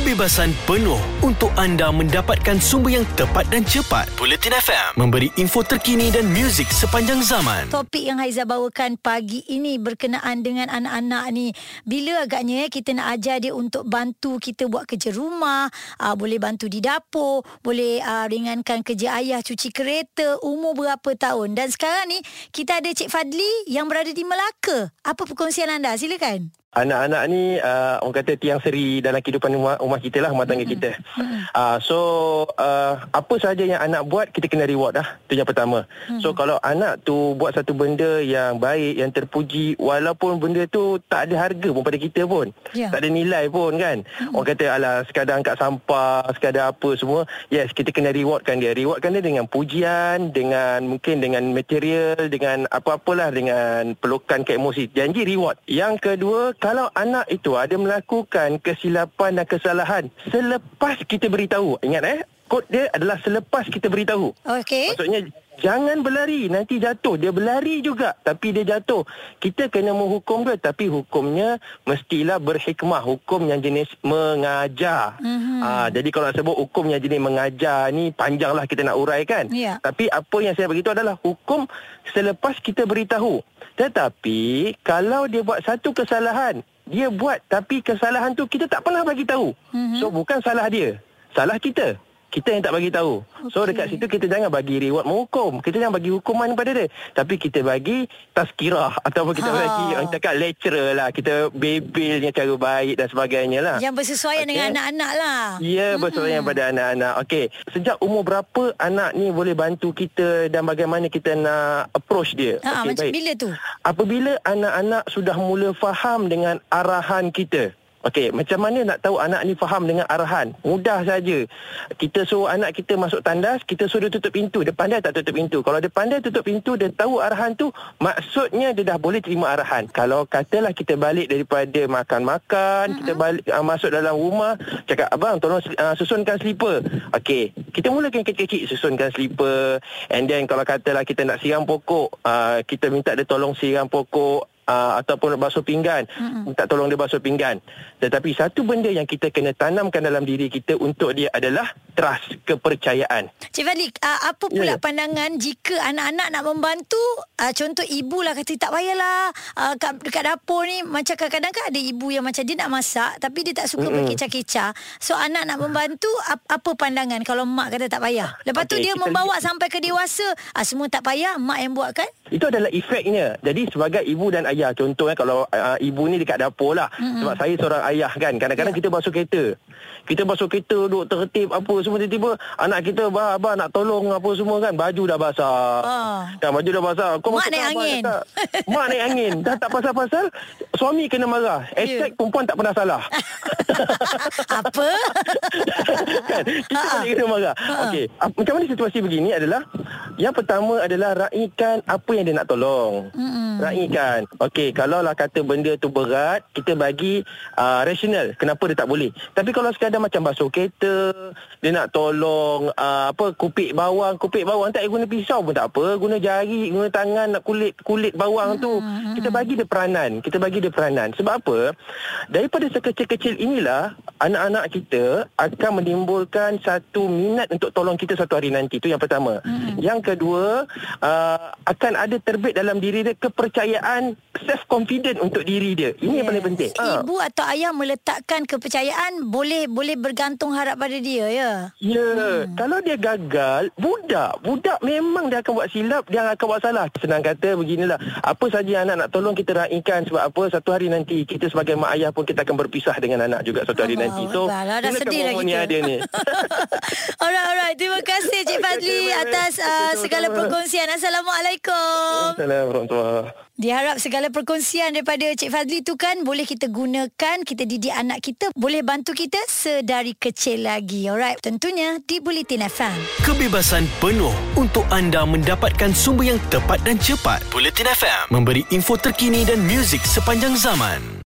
Kebebasan penuh untuk anda mendapatkan sumber yang tepat dan cepat. Bulletin FM memberi info terkini dan muzik sepanjang zaman. Topik yang Haiza bawakan pagi ini berkenaan dengan anak-anak ni. Bila agaknya kita nak ajar dia untuk bantu kita buat kerja rumah, uh, boleh bantu di dapur, boleh uh, ringankan kerja ayah cuci kereta, umur berapa tahun. Dan sekarang ni kita ada Cik Fadli yang berada di Melaka. Apa perkongsian anda? Silakan. Anak-anak ni uh, orang kata tiang seri dalam kehidupan rumah, rumah kita lah, rumah tangga mm-hmm. kita. Uh, so uh, apa sahaja yang anak buat kita kena reward lah. Itu yang pertama. Mm-hmm. So kalau anak tu buat satu benda yang baik, yang terpuji walaupun benda tu tak ada harga pun pada kita pun. Yeah. Tak ada nilai pun kan. Mm-hmm. Orang kata alah sekadar angkat sampah, sekadar apa semua. Yes, kita kena rewardkan dia. Rewardkan dia dengan pujian, dengan mungkin dengan material, dengan apa-apalah dengan pelukan ke emosi. Janji reward. Yang kedua kalau anak itu ada melakukan kesilapan dan kesalahan selepas kita beritahu. Ingat eh? Kod dia adalah selepas kita beritahu. Okey. Maksudnya jangan berlari. Nanti jatuh. Dia berlari juga tapi dia jatuh. Kita kena menghukum dia tapi hukumnya mestilah berhikmah. Hukum yang jenis mengajar. Mm-hmm. Aa, jadi kalau nak sebut hukum yang jenis mengajar ni panjanglah kita nak uraikan. Yeah. tapi apa yang saya beritahu adalah hukum selepas kita beritahu. Tetapi kalau dia buat satu kesalahan, dia buat tapi kesalahan tu kita tak pernah bagi tahu. Mm-hmm. So bukan salah dia, salah kita kita yang tak bagi tahu. Okay. So dekat situ kita jangan bagi reward menghukum. Kita jangan bagi hukuman kepada dia. Tapi kita bagi tazkirah ataupun kita ha. bagi orang cakap lecturer lah. Kita bebelnya cara baik dan sebagainya lah. Yang bersesuaian okay. dengan anak-anak lah. Ya, bersesuaian hmm. pada anak-anak. Okey, sejak umur berapa anak ni boleh bantu kita dan bagaimana kita nak approach dia? Ha, okay, macam baik. bila tu? Apabila anak-anak sudah mula faham dengan arahan kita. Okey, macam mana nak tahu anak ni faham dengan arahan? Mudah saja. Kita suruh anak kita masuk tandas, kita suruh dia tutup pintu. Dia pandai tak tutup pintu? Kalau dia pandai tutup pintu, dia tahu arahan tu, maksudnya dia dah boleh terima arahan. Kalau katalah kita balik daripada makan-makan, uh-huh. kita balik uh, masuk dalam rumah, cakap, abang tolong uh, susunkan slipper. Okey, kita mulakan kecil-kecil susunkan slipper. And then kalau katalah kita nak siram pokok, uh, kita minta dia tolong siram pokok uh, ataupun basuh pinggan mm-hmm. minta tolong dia basuh pinggan tetapi satu benda yang kita kena tanamkan dalam diri kita untuk dia adalah trust kepercayaan Cik Fadli uh, apa pula yeah. pandangan jika anak-anak nak membantu uh, contoh ibu lah kata tak payahlah uh, kat, dekat dapur ni macam kadang-kadang kan ada ibu yang macam dia nak masak tapi dia tak suka mm-hmm. berkecah-kecah so anak nak membantu ap, apa pandangan kalau mak kata tak payah lepas okay, tu dia membawa lihat. sampai ke dewasa uh, semua tak payah mak yang buat kan itu adalah efeknya jadi sebagai ibu dan ayah ayah contohnya kalau uh, ibu ni dekat dapur lah mm-hmm. sebab saya seorang ayah kan. Kadang-kadang yeah. kita basuh kereta. Kita basuh kereta duduk tertib apa semua tiba-tiba anak kita bah abah nak tolong apa semua kan. Baju dah basah. Oh. kan baju dah basah. Kau mak naik angin. tak? mak naik angin. Dah tak pasal-pasal suami kena marah esek yeah. perempuan tak pernah salah apa kan kita uh-huh. kena marah okey macam mana situasi begini adalah yang pertama adalah raikan apa yang dia nak tolong. Mm-hmm. Raikan. Okey, kalau lah kata benda tu berat, kita bagi uh, rasional. Kenapa dia tak boleh? Tapi kalau sekadar macam basuh kereta, dia nak tolong uh, apa kupik bawang, kupik bawang tak guna pisau pun tak apa, guna jari, guna tangan nak kulit kulit bawang tu. Mm-hmm. Kita bagi dia peranan. Kita bagi dia peranan. Sebab apa? Daripada sekecil-kecil inilah anak-anak kita akan menimbulkan satu minat untuk tolong kita satu hari nanti. Itu yang pertama. Mm-hmm. Yang kedua uh, akan ada terbit dalam diri dia kepercayaan self confident untuk diri dia. Ini yes. yang paling penting. Ibu ha. atau ayah meletakkan kepercayaan boleh boleh bergantung harap pada dia ya? Ya. Hmm. kalau dia gagal budak budak memang dia akan buat silap dia akan buat salah. Senang kata beginilah. Apa saja anak nak tolong kita raikan sebab apa satu hari nanti kita sebagai mak ayah pun kita akan berpisah dengan anak juga satu hari oh, nanti. So dah sedih dah kita dia ni. Alright alright. Terima kasih Cik Fadli atas uh, segala perkongsian. Assalamualaikum. Assalamualaikum Diharap segala perkongsian daripada Cik Fadli tu kan boleh kita gunakan, kita didik anak kita, boleh bantu kita sedari kecil lagi. Alright, tentunya di Bulletin FM. Kebebasan penuh untuk anda mendapatkan sumber yang tepat dan cepat. Bulletin FM memberi info terkini dan muzik sepanjang zaman.